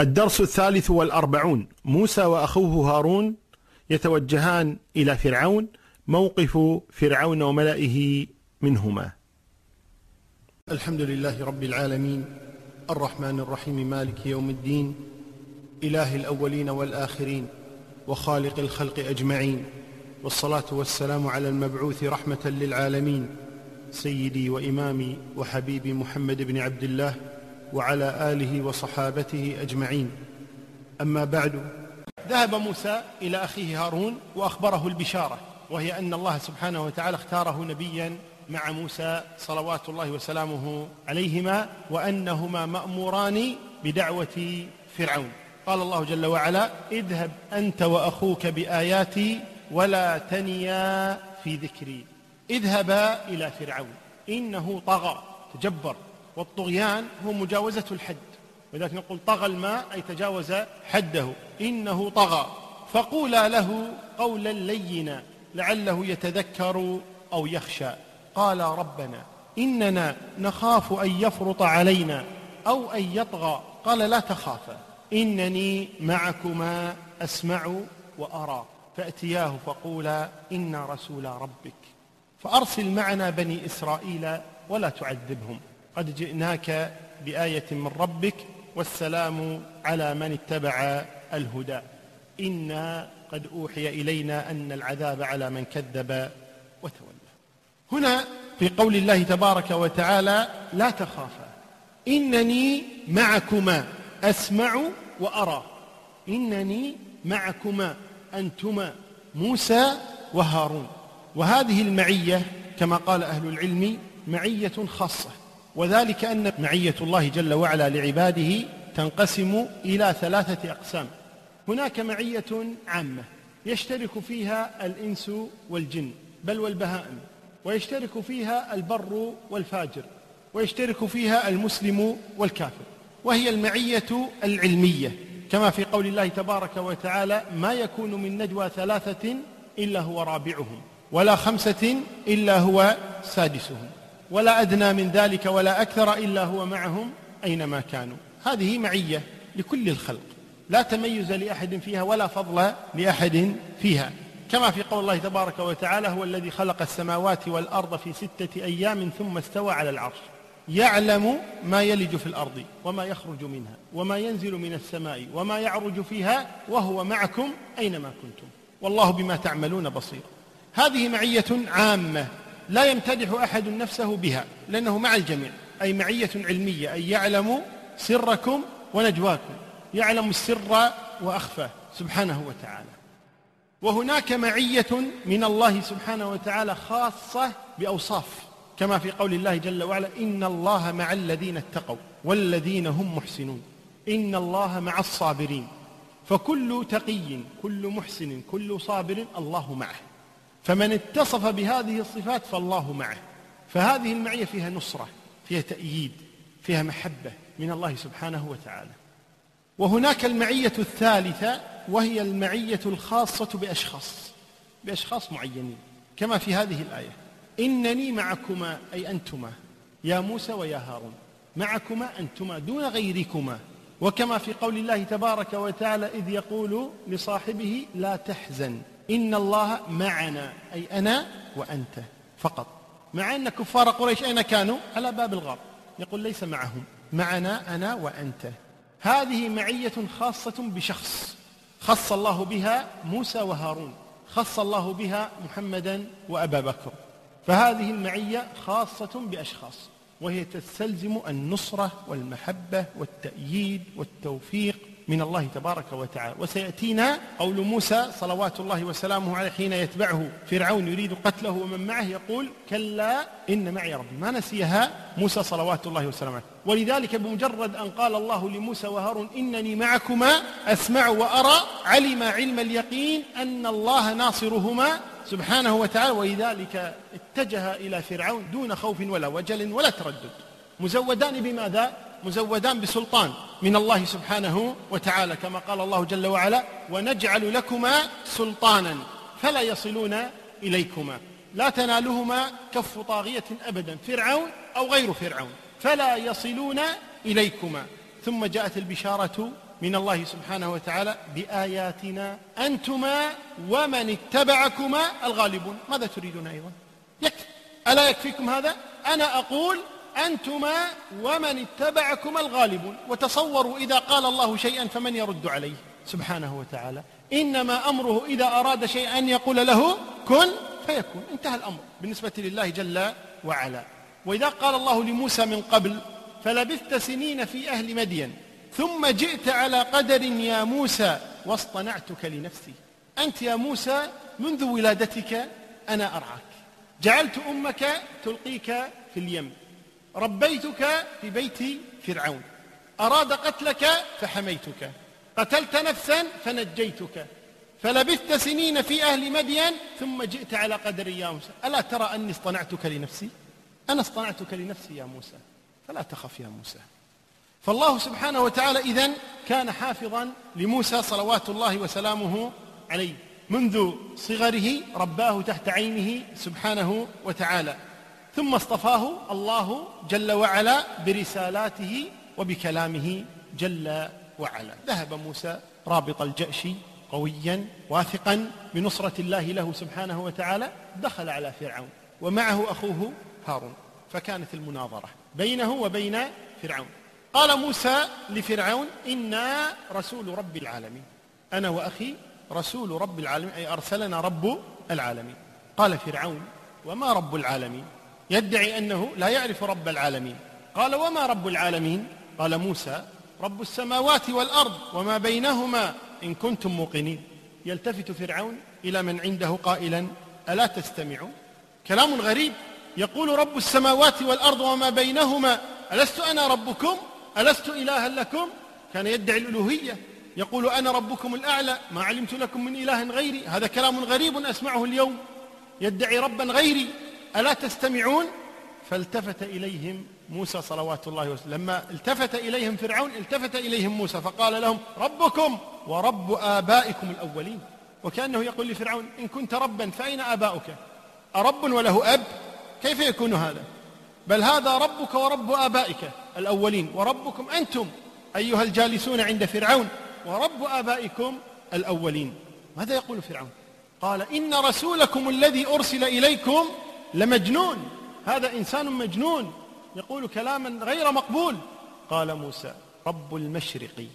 الدرس الثالث والأربعون. موسى وأخوه هارون يتوجهان إلى فرعون موقف فرعون وملئه منهما. الحمد لله رب العالمين الرحمن الرحيم مالك يوم الدين إله الأولين والآخرين وخالق الخلق أجمعين والصلاة والسلام على المبعوث رحمة للعالمين سيدي وإمامي وحبيبي محمد بن عبد الله وعلى آله وصحابته أجمعين. أما بعد ذهب موسى إلى أخيه هارون وأخبره البشارة وهي أن الله سبحانه وتعالى اختاره نبيا مع موسى صلوات الله وسلامه عليهما وأنهما مأموران بدعوة فرعون. قال الله جل وعلا اذهب أنت وأخوك بآياتي ولا تنيا في ذكري. اذهبا إلى فرعون. إنه طغى تجبر. والطغيان هو مجاوزة الحد. ولذلك نقول طغى الماء أي تجاوز حده. إنه طغى. فقولا له قولا لينا لعله يتذكر أو يخشى. قال ربنا إننا نخاف أن يفرط علينا أو أن يطغى. قال لا تخافا إنني معكما أسمع وأرى. فأتياه فقولا إنا رسول ربك. فأرسل معنا بني إسرائيل ولا تعذبهم. قد جئناك بآية من ربك والسلام على من اتبع الهدى. إنا قد أوحي إلينا أن العذاب على من كذب وتولى. هنا في قول الله تبارك وتعالى لا تخافا. إنني معكما أسمع وأرى. إنني معكما أنتما موسى وهارون. وهذه المعية كما قال أهل العلم معية خاصة. وذلك أن معية الله جل وعلا لعباده تنقسم إلى ثلاثة أقسام. هناك معية عامة يشترك فيها الإنس والجن بل والبهائم. ويشترك فيها البر والفاجر. ويشترك فيها المسلم والكافر. وهي المعية العلمية. كما في قول الله تبارك وتعالى ما يكون من نجوى ثلاثة إلا هو رابعهم ولا خمسة إلا هو سادسهم. ولا أدنى من ذلك ولا أكثر إلا هو معهم أينما كانوا. هذه معية لكل الخلق. لا تميز لأحد فيها ولا فضل لأحد فيها. كما في قول الله تبارك وتعالى هو الذي خلق السماوات والأرض في ستة أيام ثم استوى على العرش. يعلم ما يلج في الأرض وما يخرج منها وما ينزل من السماء وما يعرج فيها وهو معكم أينما كنتم. والله بما تعملون بصير. هذه معية عامة لا يمتدح أحد نفسه بها لأنه مع الجميع أي معية علمية أي يعلم سركم ونجواكم يعلم السر وأخفى سبحانه وتعالى. وهناك معية من الله سبحانه وتعالى خاصة بأوصاف كما في قول الله جل وعلا إن الله مع الذين اتقوا والذين هم محسنون. إن الله مع الصابرين. فكل تقي كل محسن كل صابر الله معه. فمن اتصف بهذه الصفات فالله معه. فهذه المعية فيها نصرة فيها تأييد فيها محبة من الله سبحانه وتعالى. وهناك المعية الثالثة وهي المعية الخاصة بأشخاص بأشخاص معينين كما في هذه الآية. إنني معكما أي أنتما يا موسى ويا هارون معكما أنتما دون غيركما. وكما في قول الله تبارك وتعالى إذ يقول لصاحبه لا تحزن. إن الله معنا أي أنا وأنت فقط. مع أن كفار قريش أين كانوا؟ على باب الغار يقول ليس معهم. معنا أنا وأنت. هذه معية خاصة بشخص. خص الله بها موسى وهارون. خص الله بها محمدا وأبا بكر. فهذه المعية خاصة بأشخاص. وهي تستلزم النصرة والمحبة والتأييد والتوفيق من الله تبارك وتعالى. وسيأتينا قول موسى صلوات الله وسلامه عليه حين يتبعه. فرعون يريد قتله ومن معه يقول كلا إن معي ربي. ما نسيها موسى صلوات الله وسلامه ولذلك بمجرد أن قال الله لموسى وهارون إنني معكما أسمع وأرى علم علم اليقين أن الله ناصرهما سبحانه وتعالى. ولذلك اتجه إلى فرعون دون خوف ولا وجل ولا تردد. مزودان بماذا؟ مزودان بسلطان من الله سبحانه وتعالى كما قال الله جل وعلا ونجعل لكما سلطانا فلا يصلون إليكما لا تنالهما كف طاغية أبدا فرعون أو غير فرعون فلا يصلون إليكما. ثم جاءت البشارة من الله سبحانه وتعالى بآياتنا أنتما ومن اتبعكما الغالبون. ماذا تريدون أيضا؟ يكفي. ألا يكفيكم هذا؟ أنا أقول أنتما ومن اتبعكما الغالبون. وتصوروا إذا قال الله شيئا فمن يرد عليه سبحانه وتعالى. إنما أمره إذا أراد شيئا أن يقول له كن فيكون. انتهى الأمر بالنسبة لله جل وعلا. وإذا قال الله لموسى من قبل فلبثت سنين في أهل مدين ثم جئت على قدر يا موسى واصطنعتك لنفسي. أنت يا موسى منذ ولادتك أنا أرعاك. جعلت أمك تلقيك في اليم. ربيتك في بيت فرعون. أراد قتلك فحميتك. قتلت نفسا فنجيتك. فلبثت سنين في أهل مدين ثم جئت على قدر يا موسى. ألا ترى أني اصطنعتك لنفسي؟ أنا اصطنعتك لنفسي يا موسى. فلا تخف يا موسى. فالله سبحانه وتعالى إذن كان حافظا لموسى صلوات الله وسلامه عليه منذ صغره رباه تحت عينه سبحانه وتعالى. ثم اصطفاه الله جل وعلا برسالاته وبكلامه جل وعلا. ذهب موسى رابط الجأش قويا واثقا بنصرة الله له سبحانه وتعالى دخل على فرعون ومعه أخوه هارون. فكانت المناظرة بينه وبين فرعون. قال موسى لفرعون إنا رسول رب العالمين. أنا وأخي رسول رب العالمين أي أرسلنا رب العالمين. قال فرعون وما رب العالمين؟ يدعي أنه لا يعرف رب العالمين. قال وما رب العالمين؟ قال موسى رب السماوات والأرض وما بينهما إن كنتم موقنين. يلتفت فرعون إلى من عنده قائلا ألا تستمعون كلام غريب. يقول رب السماوات والأرض وما بينهما ألست أنا ربكم؟ ألست إلها لكم؟ كان يدعي الألوهية. يقول أنا ربكم الأعلى. ما علمت لكم من إله غيري؟ هذا كلام غريب أسمعه اليوم. يدعي ربا غيري. ألا تستمعون؟ فالتفت إليهم موسى صلوات الله وسلم. لما التفت إليهم فرعون التفت إليهم موسى فقال لهم ربكم ورب آبائكم الأولين. وكأنه يقول لفرعون إن كنت ربا فأين آباؤك؟ أرب وله أب؟ كيف يكون هذا؟ بل هذا ربك ورب آبائك الأولين. وربكم أنتم أيها الجالسون عند فرعون ورب آبائكم الأولين. ماذا يقول فرعون؟ قال إن رسولكم الذي أرسل إليكم لمجنون. هذا إنسان مجنون يقول كلاما غير مقبول. قال موسى رب المشرق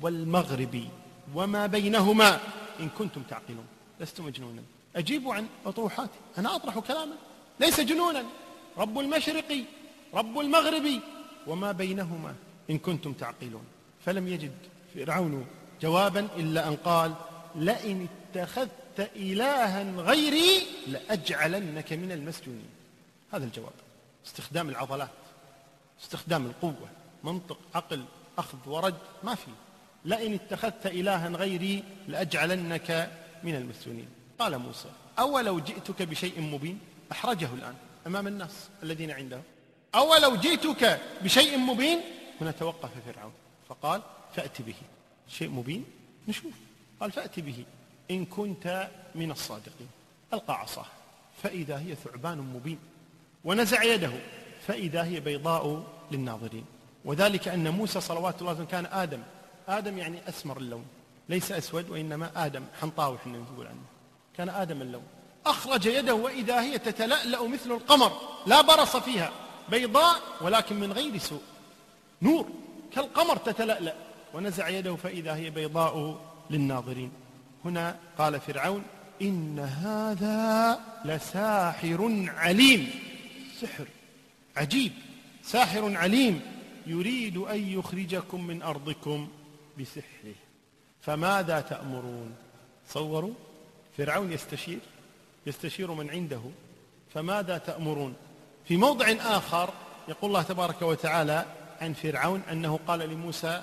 والمغرب وما بينهما. إن كنتم تعقلون. لست مجنونا. أجيبوا عن أطروحاتي. أنا أطرح كلاما. ليس جنونا. رب المشرق رب المغرب وما بينهما. إن كنتم تعقلون. فلم يجد فرعون جوابا إلا أن قال لئن اتخذت إلها غيري لأجعلنك من المسجونين. هذا الجواب. استخدام العضلات استخدام القوة منطق عقل أخذ ورد ما في. لئن اتخذت إلها غيري لأجعلنك من المسجونين. قال موسى أولو جئتك بشيء مبين؟ أحرجه الآن أمام الناس الذين عنده. أولو جئتك بشيء مبين؟ هنا توقف فرعون. فقال فأت به. شيء مبين؟ نشوف. قال فأت به. إن كنت من الصادقين. ألقى عصاه. فإذا هي ثعبان مبين. ونزع يده. فإذا هي بيضاء للناظرين. وذلك أن موسى صلوات الله وسلم كان آدم. آدم يعني أسمر اللون. ليس أسود وإنما آدم. حنطاوي إحنا نقول عنه. كان آدم اللون. أخرج يده وإذا هي تتلألأ مثل القمر. لا برص فيها. بيضاء ولكن من غير سوء. نور. كالقمر تتلألأ. ونزع يده فإذا هي بيضاء للناظرين. هنا قال فرعون إن هذا لساحر عليم. سحر عجيب. ساحر عليم يريد أن يخرجكم من أرضكم بسحره. فماذا تأمرون؟ صوروا. فرعون يستشير. يستشير من عنده. فماذا تأمرون؟ في موضع آخر يقول الله تبارك وتعالى عن فرعون أنه قال لموسى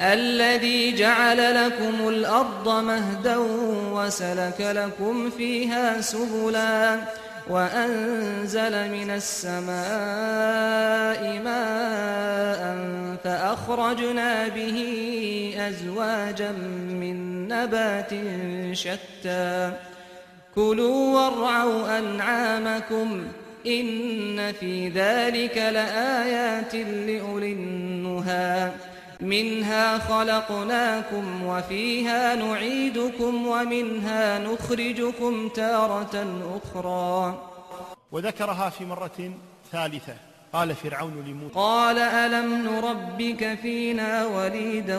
الذي جعل لكم الأرض مهدا وسلك لكم فيها سبلا وأنزل من السماء ماء فأخرجنا به أزواجا من نبات شتى. كلوا وارعوا أنعامكم إن في ذلك لآيات لأولي النهى. منها خلقناكم وفيها نعيدكم ومنها نخرجكم تارة أخرى. وذكرها في مرة ثالثة قال فرعون لموسى. قال ألم نربك فينا وليدا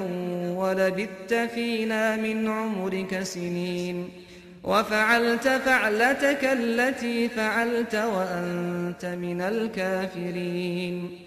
ولبثت فينا من عمرك سنين؟ وفعلت فعلتك التي فعلت وأنت من الكافرين.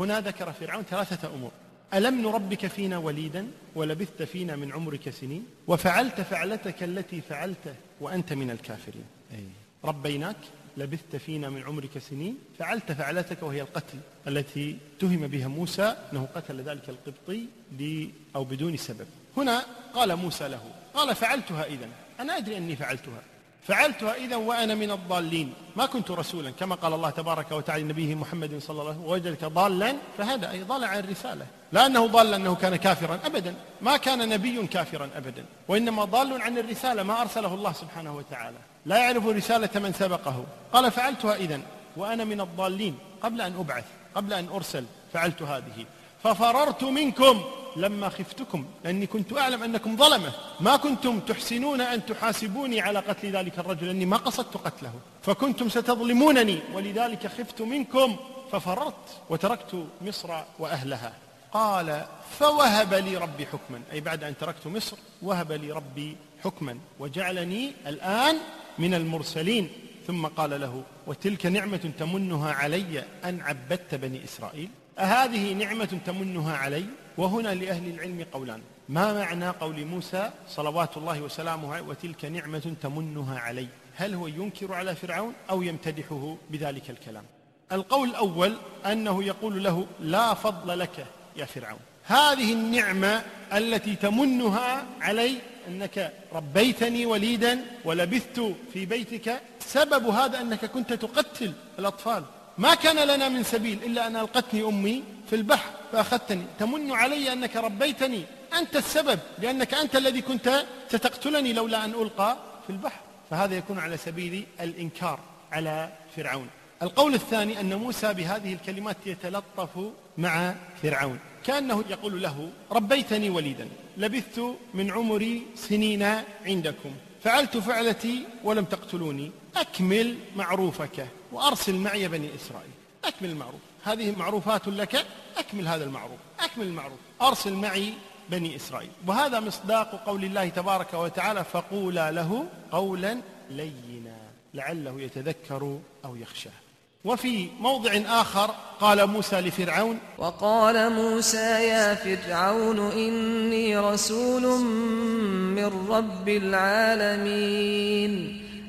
هنا ذكر فرعون ثلاثة أمور. ألم نربك فينا وليدا ولبثت فينا من عمرك سنين؟ وفعلت فعلتك التي فعلت وأنت من الكافرين. أي. ربيناك لبثت فينا من عمرك سنين فعلت فعلتك وهي القتل التي تهم بها موسى أنه قتل ذلك القبطي أو بدون سبب. هنا قال موسى له قال فعلتها إذن. أنا أدري أني فعلتها. فعلتها إذا وأنا من الضالين. ما كنت رسولا كما قال الله تبارك وتعالى لنبيه محمد صلى الله عليه وسلم وجدك ضالا فهذا أي ضال عن الرسالة لا أنه ضال لأنه كان كافرا أبدا. ما كان نبي كافرا أبدا. وإنما ضال عن الرسالة ما أرسله الله سبحانه وتعالى. لا يعرف رسالة من سبقه. قال فعلتها إذا وأنا من الضالين. قبل أن أبعث قبل أن أرسل فعلت هذه. ففررت منكم لما خفتكم لأني كنت أعلم أنكم ظلمة. ما كنتم تحسنون أن تحاسبوني على قتل ذلك الرجل لأني ما قصدت قتله. فكنتم ستظلمونني ولذلك خفت منكم ففررت وتركت مصر وأهلها. قال فوهب لي ربي حكما. أي بعد أن تركت مصر وهب لي ربي حكما وجعلني الآن من المرسلين. ثم قال له وتلك نعمة تمنها علي أن عبدت بني إسرائيل؟ أهذه نعمة تمنها علي؟ وهنا لأهل العلم قولان. ما معنى قول موسى صلوات الله وسلامه وتلك نعمة تمنها علي؟ هل هو ينكر على فرعون أو يمتدحه بذلك الكلام؟ القول الأول أنه يقول له لا فضل لك يا فرعون. هذه النعمة التي تمنها علي أنك ربيتني وليدا ولبثت في بيتك سبب هذا أنك كنت تقتل الأطفال. ما كان لنا من سبيل إلا أن ألقتني أمي في البحر فأخذتني. تمن علي أنك ربيتني. أنت السبب لأنك أنت الذي كنت ستقتلني لولا أن ألقى في البحر. فهذا يكون على سبيل الإنكار على فرعون. القول الثاني أن موسى بهذه الكلمات يتلطف مع فرعون. كأنه يقول له ربيتني وليدا. لبثت من عمري سنين عندكم. فعلت فعلتي ولم تقتلوني. أكمل معروفك وأرسل معي بني إسرائيل. أكمل المعروف. هذه معروفات لك أكمل هذا المعروف. أكمل المعروف. أرسل معي بني إسرائيل. وهذا مصداق قول الله تبارك وتعالى فقولا له قولا لينا لعله يتذكر أو يخشى وفي موضع آخر قال موسى لفرعون وقال موسى يا فرعون إني رسول من رب العالمين.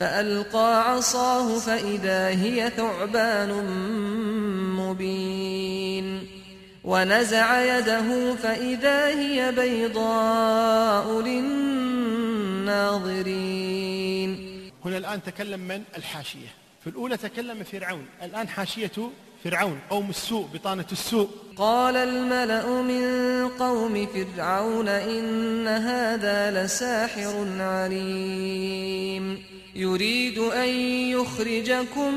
فألقى عصاه فإذا هي ثعبان مبين. ونزع يده فإذا هي بيضاء للناظرين. هنا الآن تكلم من؟ الحاشية. في الأولى تكلم فرعون. الآن حاشية فرعون قوم السوء بطانة السوء. قال الملأ من قوم فرعون إن هذا لساحر عليم. يريد أن يخرجكم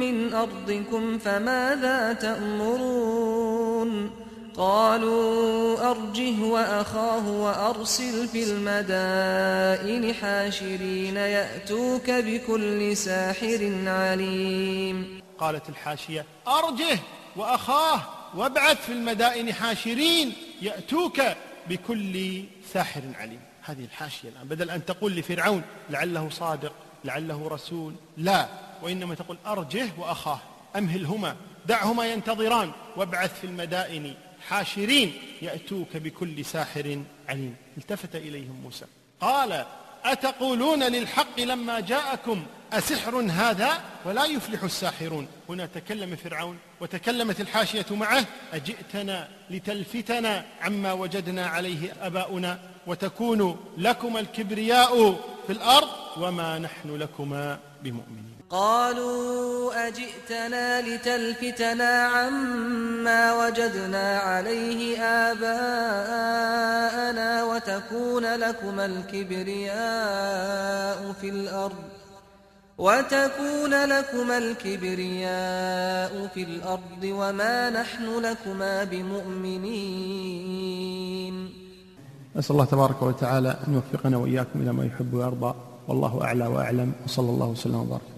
من أرضكم فماذا تأمرون؟ قالوا أرجه وأخاه وأرسل في المدائن حاشرين يأتوك بكل ساحر عليم. قالت الحاشية أرجه وأخاه وابعث في المدائن حاشرين يأتوك بكل ساحر عليم. هذه الحاشية الآن بدل أن تقول لفرعون لعله صادق. لعله رسول. لا. وإنما تقول أرجه وأخاه أمهلهما دعهما ينتظران. وابعث في المدائن حاشرين يأتوك بكل ساحر عليم. التفت إليهم موسى. قال أتقولون للحق لما جاءكم أسحر هذا ولا يفلح الساحرون؟ هنا تكلم فرعون وتكلمت الحاشية معه. أجئتنا لتلفتنا عما وجدنا عليه أباؤنا وتكون لكما الكبرياء في الأرض وما نحن لكما بمؤمنين. قالوا أجئتنا لتلفتنا عما وجدنا عليه آباءنا وتكون لكما الكبرياء في الأرض وتكون لكما الكبرياء في الأرض وما نحن لكما بمؤمنين. أسأل الله تبارك وتعالى أن يوفقنا وإياكم إلى ما يحب ويرضى. والله أعلى وأعلم وصلى الله وسلم وبارك.